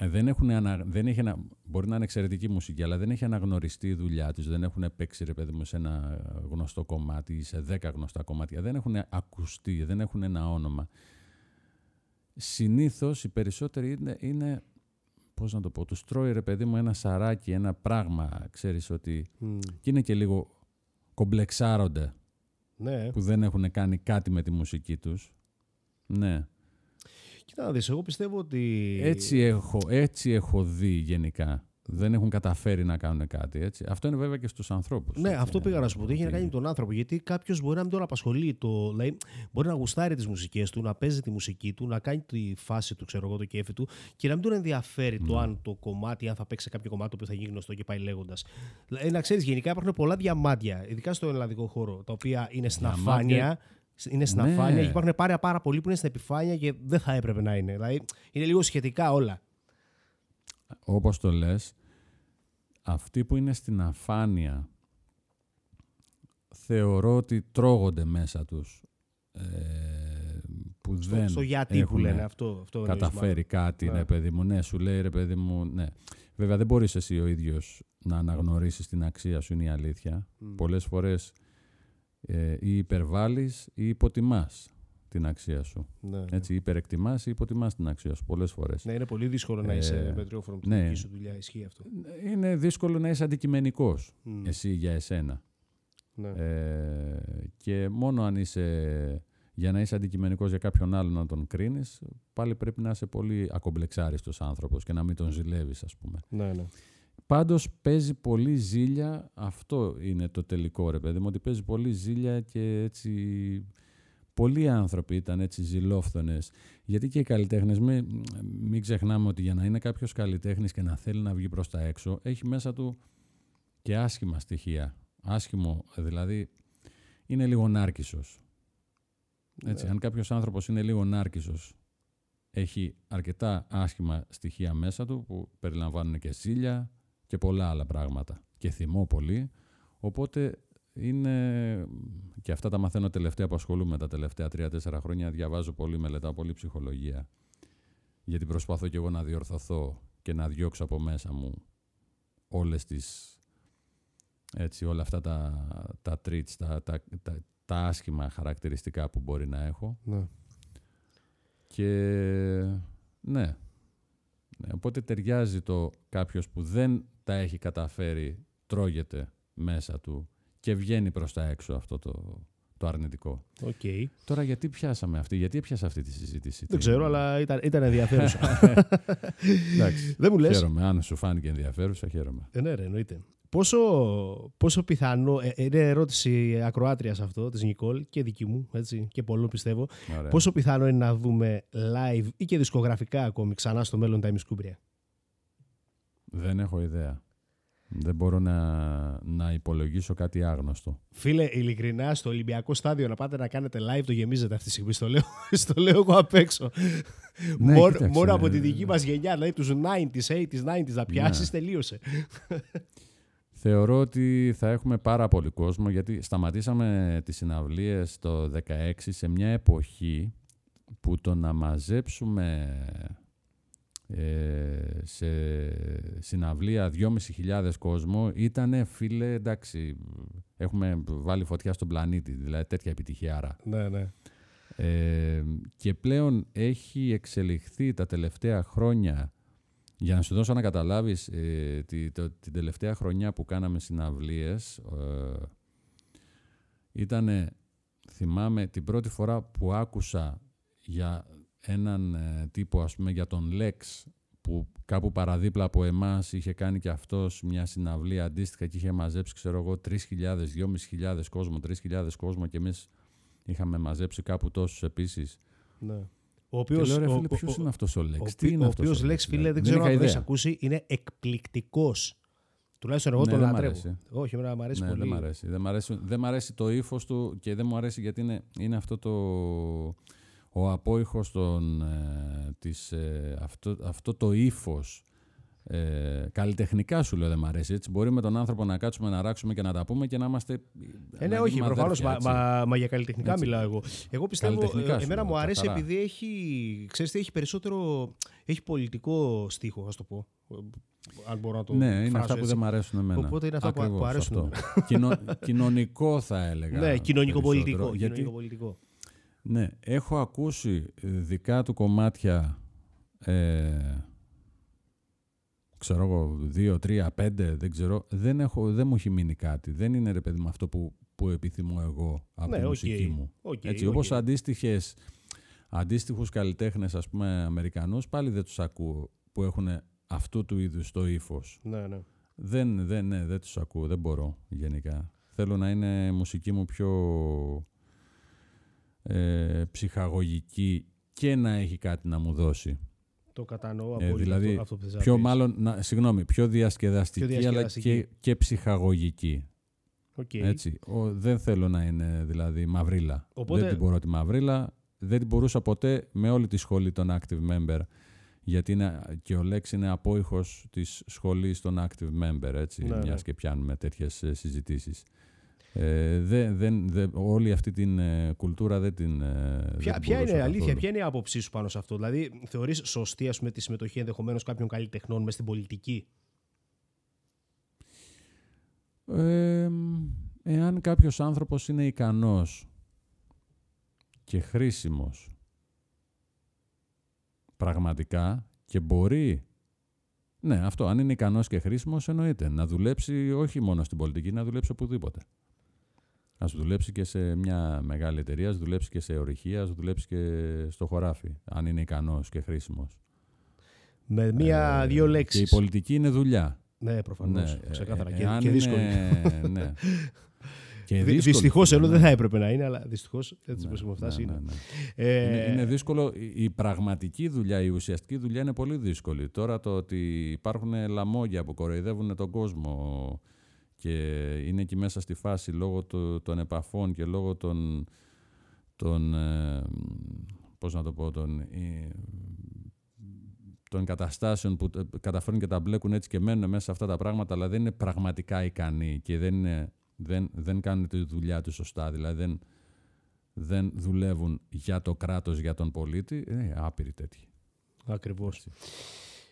δεν έχουν ανα, δεν έχει ανα, μπορεί να είναι εξαιρετική μουσική, αλλά δεν έχει αναγνωριστεί η δουλειά τους, δεν έχουν παίξει, ρε παιδί μου, σε ένα γνωστό κομμάτι ή σε δέκα γνωστά κομμάτια, δεν έχουν ακουστεί, δεν έχουν ένα όνομα. Συνήθως οι περισσότεροι είναι, είναι πώς να το πω, τους τρώει ρε παιδί μου ένα σαράκι, ένα πράγμα, ξέρεις ότι... Μμ. Και είναι και λίγο κομπλεξάρονται Ναι. που δεν έχουν κάνει κάτι με τη μουσική τους. Ναι. Κοίτα να δεις, εγώ πιστεύω ότι... Έτσι έχω, έτσι έχω δει γενικά. Δεν έχουν καταφέρει να κάνουν κάτι. Έτσι. Αυτό είναι βέβαια και στους ανθρώπους. Ναι, έτσι, αυτό πήγα να σου πω. ότι Έχει να ότι- κάνει με τον άνθρωπο. Γιατί κάποιος μπορεί να μην τον απασχολεί. Το, δηλαδή, μπορεί να γουστάρει τις μουσικές του, να παίζει τη μουσική του, να κάνει τη φάση του, ξέρω εγώ, το κέφι του και να μην τον ενδιαφέρει Ναι. το αν το κομμάτι, αν θα παίξει σε κάποιο κομμάτι που θα γίνει γνωστό και πάει λέγοντας. Δηλαδή, να ξέρεις, γενικά υπάρχουν πολλά διαμάντια, ειδικά στο ελλαδικό χώρο, τα οποία είναι στην Διαμάντια. αφάνεια. Είναι στην Ναι. αφάνεια και υπάρχουν πάρα, πάρα πολλοί που είναι στην επιφάνεια και δεν θα έπρεπε να είναι. Δηλαδή, είναι λίγο σχετικά όλα. όπως το λες, αυτοί που είναι στην αφάνεια θεωρώ ότι τρώγονται μέσα τους ε, που Στο, δεν στο γιατί που έχουν λένε αυτό. αυτό εννοείς καταφέρει κάτι, Ναι. ναι. παιδί μου. Ναι, σου λέει ρε παιδί μου, ναι. Βέβαια δεν μπορείς εσύ ο ίδιος να αναγνωρίσεις την αξία σου, είναι η αλήθεια. μάλλον. Μμ. Πολλές φορές ε, ή υπερβάλλεις ή υποτιμάς την αξία σου. Ναι, ναι. Έτσι, υπερεκτιμάς ή υποτιμάς την αξία σου πολλές φορές. Ναι, είναι πολύ δύσκολο να Ε, είσαι μετριόφωνο με τη ναι. δική σου δουλειά. Ισχύει αυτό. Είναι δύσκολο να είσαι αντικειμενικός Μμ. εσύ για εσένα. Ναι. Ε, και μόνο αν είσαι για να είσαι αντικειμενικός για κάποιον άλλον να τον κρίνεις, πάλι πρέπει να είσαι πολύ ακομπλεξάριστος άνθρωπος και να μην τον ζηλεύεις, ας πούμε. ναι, ναι. Πάντως παίζει πολύ ζήλια, αυτό είναι το τελικό ρε παιδί μου, ότι παίζει πολύ ζήλια και έτσι πολλοί άνθρωποι ήταν έτσι ζηλόφθονες. Γιατί και οι καλλιτέχνες, μην, μην ξεχνάμε ότι για να είναι κάποιος καλλιτέχνης και να θέλει να βγει προς τα έξω, έχει μέσα του και άσχημα στοιχεία. Άσχημο, δηλαδή είναι λίγο νάρκισσος. Έτσι, Ναι. Αν κάποιος άνθρωπος είναι λίγο νάρκισσος, έχει αρκετά άσχημα στοιχεία μέσα του που περιλαμβάνουν και ζήλια και πολλά άλλα πράγματα και θυμό πολύ. Οπότε είναι και αυτά τα μαθαίνω τελευταία που ασχολούμαι τα τελευταία τρία-τέσσερα χρόνια. Διαβάζω πολύ, μελετάω πολύ ψυχολογία. Γιατί προσπαθώ και εγώ να διορθωθώ και να διώξω από μέσα μου όλες τις έτσι, όλα αυτά τα, τα traits, τα, τα, τα, τα άσχημα χαρακτηριστικά που μπορεί να έχω. ναι. Και ναι. ναι. Οπότε ταιριάζει το κάποιος που δεν τα έχει καταφέρει, τρώγεται μέσα του και βγαίνει προς τα έξω αυτό το, το αρνητικό. Οκ. Τώρα γιατί πιάσαμε αυτή, γιατί έπιασα αυτή τη συζήτηση. Δεν τι- ξέρω, αλλά ήταν, ήταν ενδιαφέρουσα. Εντάξει, Δεν μου λες; χαίρομαι. Αν σου φάνηκε ενδιαφέρουσα, χαίρομαι. Ε, ναι, ρε, εννοείται. Πόσο, πόσο πιθανό, ε, είναι ερώτηση ακροάτριας αυτό, της Νικόλ και δική μου, έτσι, και πολλών πιστεύω. Ωραία. Πόσο πιθανό είναι να δούμε live ή και δισκογραφικά ακόμη ξανά στο μέλλον τα ημισκούμπρια. Δεν έχω ιδέα. Δεν μπορώ να, να υπολογίσω κάτι άγνωστο. Φίλε, ειλικρινά στο Ολυμπιακό στάδιο να πάτε να κάνετε live το γεμίζετε αυτή τη στιγμή. Στο λέω, στο λέω εγώ απ' έξω. Ναι, μόνο, κοίταξε, μόνο από ε, τη δική μας γενιά, δηλαδή τους 90s, 80s, 90s να πιάσεις, Ναι. τελείωσε. Θεωρώ ότι θα έχουμε πάρα πολύ κόσμο γιατί σταματήσαμε τις συναυλίες το 16 σε μια εποχή που το να μαζέψουμε ε, σε συναυλία 2.500 κόσμο ήταν φίλε εντάξει έχουμε βάλει φωτιά στον πλανήτη δηλαδή τέτοια επιτυχία ναι, ναι. Ε, και πλέον έχει εξελιχθεί τα τελευταία χρόνια για να σου δώσω να καταλάβεις ε, τη, την τελευταία χρονιά που κάναμε συναυλίες ε, ήταν θυμάμαι την πρώτη φορά που άκουσα για έναν ε, τύπο ας πούμε για τον Lex που κάπου παραδίπλα από εμάς είχε κάνει και αυτός μια συναυλία αντίστοιχα και είχε μαζέψει ξέρω εγώ 3.000, 2.500 κόσμο, 3.000 κόσμο και εμείς είχαμε μαζέψει κάπου τόσους επίσης. Ναι. Ο οποίος. Ποιος είναι αυτός ο Λέξ. Τι είναι ο οποίος Λέξ, φίλε, δεν ξέρω αν το έχεις ακούσει, είναι εκπληκτικός. Τουλάχιστον εγώ ναι, τον λατρεύω. Όχι, εμένα μου αρέσει ναι, πολύ. Δεν μ' αρέσει. Δεν μ' αρέσει, δεν μ αρέσει το ύφος του και δεν μου αρέσει γιατί είναι, είναι αυτό το. Ο απόϊχος των, ε, της, ε, αυτό, αυτό το ύφος ε, καλλιτεχνικά σου λέω δεν μ' αρέσει. Έτσι, μπορεί με τον άνθρωπο να κάτσουμε να ράξουμε και να τα πούμε και να είμαστε. Ε, ναι, όχι, προφανώς. Μα, μα, μα, για καλλιτεχνικά έτσι. μιλάω εγώ. Εγώ πιστεύω. Ε, εμένα μου αρέσει καθαρά. επειδή έχει. Ξέρεις, έχει περισσότερο. Έχει πολιτικό στίχο, ας το πω. Αν μπορώ να το Ναι, είναι αυτά που δεν μου αρέσουν εμένα. Οπότε είναι αυτά Ακριβώς, που αρέσουν. Κοινο, κοινωνικό θα έλεγα. Ναι, κοινωνικοπολιτικό. κοινωνικοπολιτικό. Ναι, έχω ακούσει δικά του κομμάτια ε, ξέρω εγώ, δύο, τρία, πέντε, δεν ξέρω, δεν, έχω, δεν μου έχει μείνει κάτι. Δεν είναι ρε παιδί με αυτό που, που επιθυμώ εγώ από ναι, τη μουσική μου. Okay, Έτσι, okay. Όπως αντίστοιχες, αντίστοιχους καλλιτέχνες, ας πούμε, Αμερικανούς, πάλι δεν τους ακούω που έχουν αυτού του είδους το ύφος. Ναι, ναι. Δεν, δεν, ναι, δεν τους ακούω, δεν μπορώ γενικά. Θέλω να είναι μουσική μου πιο ε, ψυχαγωγική και να έχει κάτι να μου δώσει. Το κατανοώ ε, δηλαδή, αυτό, αυτό που θες πιο μάλλον, να, συγγνώμη, πιο διασκεδαστική, πιο διασκεδαστική. αλλά και, και ψυχαγωγική. Okay. Έτσι. Ο, δεν θέλω να είναι δηλαδή μαυρίλα. Οπότε... Δεν την μπορώ τη μαυρίλα. Δεν την μπορούσα ποτέ με όλη τη σχολή των active member. Γιατί είναι, και ο Λέξ είναι απόϊχος της σχολής των active member, έτσι, ναι, μιας ναι. και πιάνουμε τέτοιες ε, συζητήσεις. Ε, δε, δεν, δε, όλη αυτή την ε, κουλτούρα δεν την. Ε, ποια, δεν ποια είναι η αλήθεια, ποια είναι η άποψή σου πάνω σε αυτό. Δηλαδή, θεωρείς σωστή ας πούμε, τη συμμετοχή ενδεχομένως κάποιων καλλιτεχνών μες στην πολιτική; Ε, εάν κάποιος άνθρωπος είναι ικανός και χρήσιμος πραγματικά και μπορεί ναι, αυτό. Αν είναι ικανός και χρήσιμος, εννοείται. Να δουλέψει όχι μόνο στην πολιτική, να δουλέψει οπουδήποτε. Α δουλέψει και σε μια μεγάλη εταιρεία, ας δουλέψει και σε ορυχεία, ας δουλέψει και στο χωράφι, αν είναι ικανός και χρήσιμος. Με μία-δύο ε, λέξεις. Και η πολιτική είναι δουλειά. Ναι, προφανώς. Ναι, ξεκάθαρα. Ε, και, και δύσκολη. Είναι, ναι. Δυστυχώς, ενώ δεν θα έπρεπε να είναι, αλλά δυστυχώς έτσι ναι, όπω έχουμε φτάσει ναι, ναι, ναι. Ε... Είναι, είναι δύσκολο. Η πραγματική δουλειά, η ουσιαστική δουλειά είναι πολύ δύσκολη. Τώρα το ότι υπάρχουν λαμόγια που κοροϊδεύουν τον κόσμο και είναι εκεί μέσα στη φάση λόγω των επαφών και λόγω των, των ε, πώς να το πω, των, ε, των καταστάσεων που καταφέρουν και τα μπλέκουν έτσι και μένουν μέσα σε αυτά τα πράγματα αλλά δεν είναι πραγματικά ικανοί και δεν, είναι, δεν, δεν κάνουν τη δουλειά τους σωστά. Δηλαδή δεν, δεν δουλεύουν για το κράτος, για τον πολίτη. Είναι άπειροι τέτοιοι. Ακριβώς.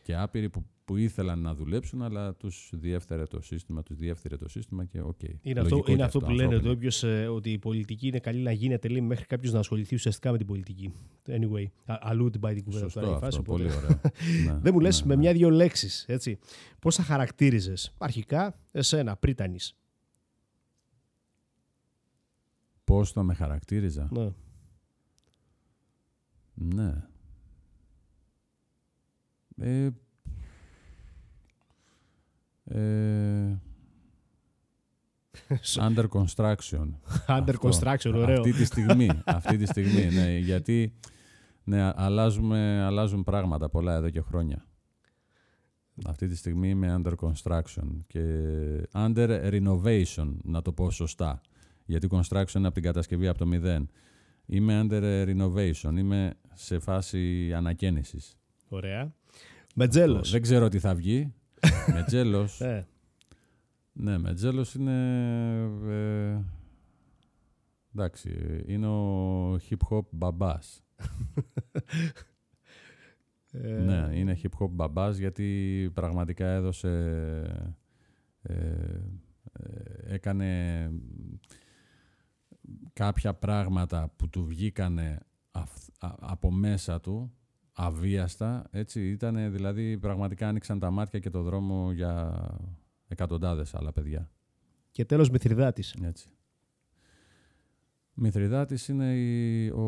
Και άπειροι που που ήθελαν να δουλέψουν, αλλά τους διέφθειρε το σύστημα, τους διέφθειρε το σύστημα και OK. Okay. Είναι αυτό, είναι αυτό που λένε εδώ όποιος, ε, ότι η πολιτική είναι καλή να γίνεται λέει, μέχρι κάποιος να ασχοληθεί ουσιαστικά με την πολιτική. Anyway, αλλού την πάει την κουβέντα Σωστό αυτό, φάση, πολύ ωραία. ναι, Δεν μου λες ναι, με ναι. μια-δύο λέξεις. Πώς θα χαρακτήριζες αρχικά εσένα, Πρίτανης; Πώς θα με χαρακτήριζα; Ναι. Ναι. Ε, ε, under construction. under construction, ωραίο. Αυτή τη στιγμή, αυτή τη στιγμή ναι, γιατί ναι, αλλάζουμε, αλλάζουν πράγματα πολλά εδώ και χρόνια. Αυτή τη στιγμή είμαι under construction και under renovation, να το πω σωστά. Γιατί construction είναι από την κατασκευή από το μηδέν. Είμαι under renovation, είμαι σε φάση ανακαίνησης. Ωραία. Μετζέλος. Δεν ξέρω τι θα βγει. Μετζέλος. ε. Ναι, Μετζέλος είναι... Ε, εντάξει, είναι ο hip-hop μπαμπάς. Ε, Ναι, είναι hip hop μπαμπάς γιατί πραγματικά έδωσε... ε, ε, έκανε κάποια πράγματα που του βγήκανε αυ- α- από μέσα του αβίαστα, έτσι, ήτανε, δηλαδή πραγματικά άνοιξαν τα μάτια και το δρόμο για εκατοντάδες άλλα παιδιά. Και τέλος Μηθριδάτης. Έτσι. Μηθριδάτης είναι η, ο,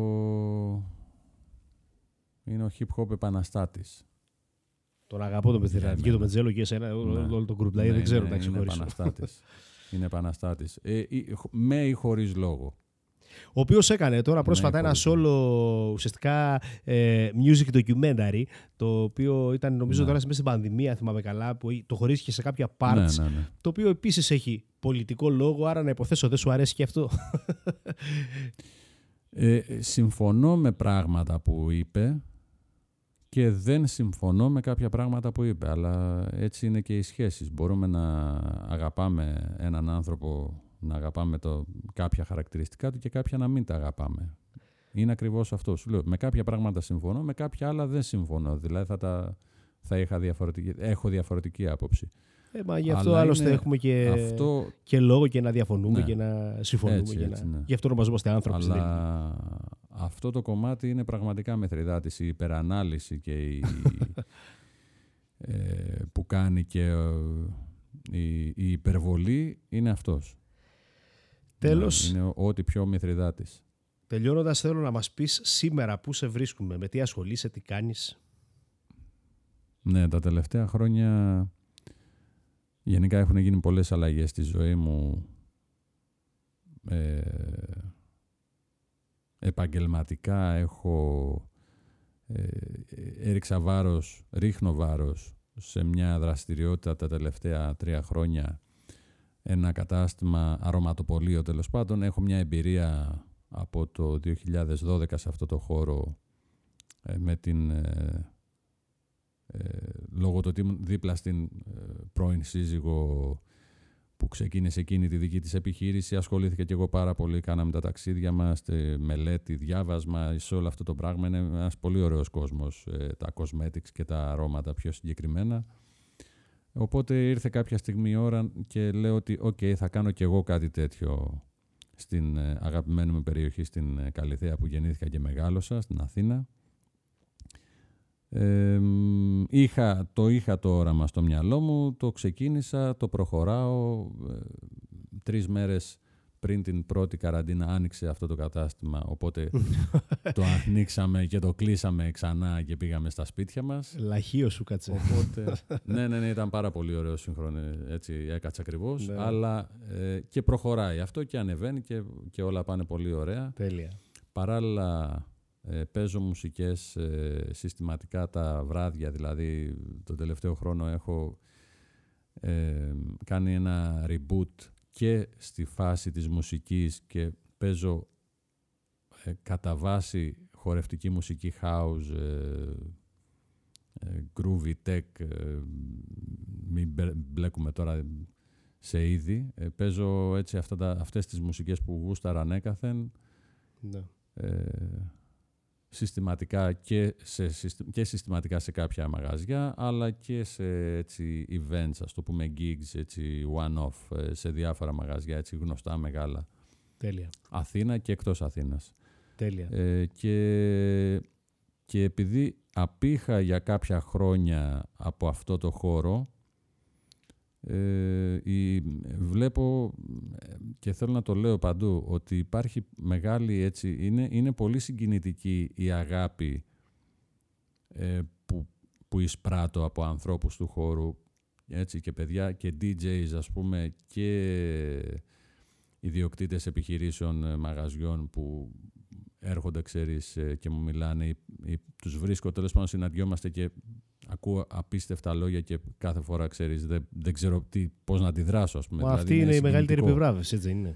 είναι ο hip hop επαναστάτης. Τον αγαπώ τον Μηθριδάτη. Για Και το μένα. Μετζέλο και εσένα, όλο, Ναι. όλο το group. Δηλαδή Ναι, δεν ξέρω είναι- να Είναι ξεχωρίσω. επαναστάτης. είναι επαναστάτης. Ε, ή- χ- με ή χωρίς λόγο. Ο οποίος έκανε τώρα πρόσφατα Ναι, ένα χωρίς solo ουσιαστικά ε, music documentary, το οποίο ήταν νομίζω Ναι. τώρα μέσα στην πανδημία, θυμάμαι καλά, που το χωρίστηκε σε κάποια parts, Ναι, ναι, ναι. το οποίο επίσης έχει πολιτικό λόγο, άρα να υποθέσω δεν σου αρέσει και αυτό. Ε, συμφωνώ με πράγματα που είπε και δεν συμφωνώ με κάποια πράγματα που είπε. Αλλά έτσι είναι και οι σχέσεις. Μπορούμε να αγαπάμε έναν άνθρωπο, να αγαπάμε το, κάποια χαρακτηριστικά του και κάποια να μην τα αγαπάμε. Είναι ακριβώς αυτό. Σου λέω, με κάποια πράγματα συμφωνώ, με κάποια άλλα δεν συμφωνώ. Δηλαδή θα, τα, θα είχα διαφορετική, έχω διαφορετική άποψη. Ε, μα γι' αυτό Αλλά άλλωστε είναι έχουμε και, Αυτό και λόγο και να διαφωνούμε Ναι. και να συμφωνούμε. Έτσι, και έτσι, να... ναι. Γι' αυτό ονομαζόμαστε άνθρωποι. στην τελική. Αλλά αυτό το κομμάτι είναι πραγματικά μεθριδάτης. Η υπερανάλυση και η, ε, που κάνει και ε, η, η υπερβολή είναι αυτός. Τέλος. Ναι, είναι ό,τι πιο μεθριδάτης. Τελειώνοντας θέλω να μας πεις σήμερα πού σε βρίσκουμε, με τι ασχολείσαι, τι κάνεις. Ναι, τα τελευταία χρόνια γενικά έχουν γίνει πολλές αλλαγές στη ζωή μου. Ε, επαγγελματικά έχω ε, έριξα βάρος, ρίχνω βάρος σε μια δραστηριότητα τα τελευταία τρία χρόνια ένα κατάστημα αρωματοπολείο τέλος πάντων. Έχω μια εμπειρία από το 2012 σε αυτό το χώρο ε, με την ε, ε, λόγω του ότι ήμουν δίπλα στην ε, πρώην σύζυγο που ξεκίνησε εκείνη τη δική της επιχείρηση. Ασχολήθηκα και εγώ πάρα πολύ κάναμε τα ταξίδια μας τε- μελέτη, διάβασμα σε όλο αυτό το πράγμα. Είναι ένας πολύ ωραίος κόσμος ε, τα cosmetics και τα αρώματα πιο συγκεκριμένα οπότε ήρθε κάποια στιγμή η ώρα και λέω ότι οκ θα κάνω και εγώ κάτι τέτοιο στην ε, αγαπημένη μου περιοχή στην ε, Καλλιθέα που γεννήθηκα και μεγάλωσα στην Αθήνα ε, μ, είχα, το είχα το όραμα στο μυαλό μου, το ξεκίνησα, το προχωράω. Ε, τρεις μέρες πριν την πρώτη καραντίνα άνοιξε αυτό το κατάστημα, οπότε το ανοίξαμε και το κλείσαμε ξανά και πήγαμε στα σπίτια μας. Λαχείο σου κάτσε. Οπότε, ναι, ναι, ναι, ήταν πάρα πολύ ωραίο σύγχρονο, έτσι έκατσε ακριβώς, Ναι. αλλά ε, και προχωράει αυτό και ανεβαίνει και, και όλα πάνε πολύ ωραία. Τέλεια. Παράλληλα ε, παίζω μουσικές ε, συστηματικά τα βράδια, δηλαδή τον τελευταίο χρόνο έχω ε, κάνει ένα reboot και στη φάση της μουσικής και παίζω ε, κατά βάση χορευτική μουσική house, ε, ε, groovy tech, ε, μην μπε- μπλέκουμε τώρα σε είδη. Ε, παίζω έτσι αυτά τα, αυτές τις μουσικές που γούσταρα ανέκαθεν Ναι. Ε, συστηματικά και, σε, συστη- και συστηματικά σε κάποια μαγαζιά αλλά και σε έτσι, events, ας το πούμε gigs, έτσι, one-off ε, σε διάφορα μαγαζιά, έτσι, γνωστά μεγάλα Τέλεια. Αθήνα και εκτός Αθήνας. Τέλεια. Ε, και, και επειδή απήχα για κάποια χρόνια από αυτό το χώρο ε, η, βλέπω ε, και θέλω να το λέω παντού ότι υπάρχει μεγάλη έτσι είναι, είναι πολύ συγκινητική η αγάπη ε, που, που εισπράττω από ανθρώπους του χώρου έτσι και παιδιά και DJs ας πούμε και ιδιοκτήτες επιχειρήσεων ε, μαγαζιών που έρχονται ξέρεις ε, και μου μιλάνε ή, ή τους βρίσκω τέλος πάντων συναντιόμαστε και ακούω απίστευτα λόγια και κάθε φορά ξέρεις δεν, δεν ξέρω τι, πώς να αντιδράσω ας πούμε. Μα Δηλαδή, αυτή είναι η μεγαλύτερη συγκινητικό. επιβράβευση, έτσι δεν είναι;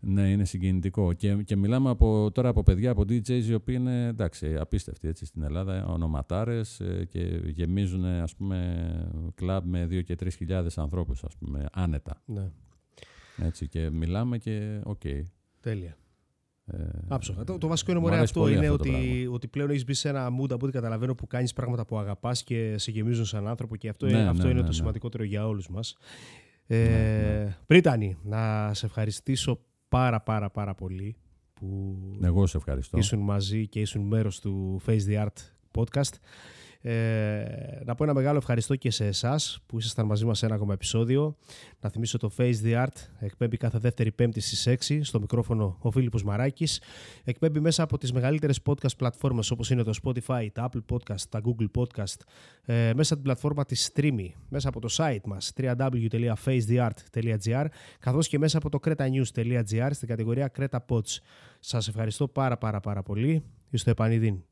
Ναι, είναι συγκινητικό. Και, και μιλάμε από, τώρα από παιδιά, από DJs οι οποίοι είναι εντάξει, απίστευτοι έτσι, στην Ελλάδα, ονοματάρες ε, και γεμίζουν ας πούμε κλαμπ με 2 και 3 χιλιάδες ανθρώπους ας πούμε άνετα. Ναι. Έτσι, και μιλάμε και οκ. Τέλεια. Ε, Άψογα. Το, το βασικό είναι μου μωρέ αρέσει αυτό. πολύ Είναι αυτό το ότι, πράγμα. ότι πλέον έχεις μπει σε ένα mood από ό,τι καταλαβαίνω που κάνεις πράγματα που αγαπάς και σε γεμίζουν σαν άνθρωπο και αυτό, Ναι, είναι, αυτό ναι, είναι ναι, το ναι. σημαντικότερο για όλους μας. Ε, ναι. Πρίτανη, να σε ευχαριστήσω πάρα πάρα πάρα πολύ που Εγώ σε ευχαριστώ. ήσουν μαζί και ήσουν μέρος του Face the Art podcast. Ε, να πω ένα μεγάλο ευχαριστώ και σε εσάς που ήσασταν μαζί μας σε ένα ακόμα επεισόδιο. Να θυμίσω το Face the Art εκπέμπει κάθε δεύτερη πέμπτη στις 6 στο μικρόφωνο ο Φίλιππος Μαράκης. Εκπέμπει μέσα από τις μεγαλύτερες podcast πλατφόρμες όπως είναι το Spotify, τα Apple Podcast, τα Google Podcast, ε, μέσα από την πλατφόρμα της Streamy, μέσα από το site μας www.facetheart.gr καθώς και μέσα από το cretanews.gr στην κατηγορία Creta Pods. Σας ευχαριστώ πάρα πάρα πάρα πολύ. Είστε επανειδήν.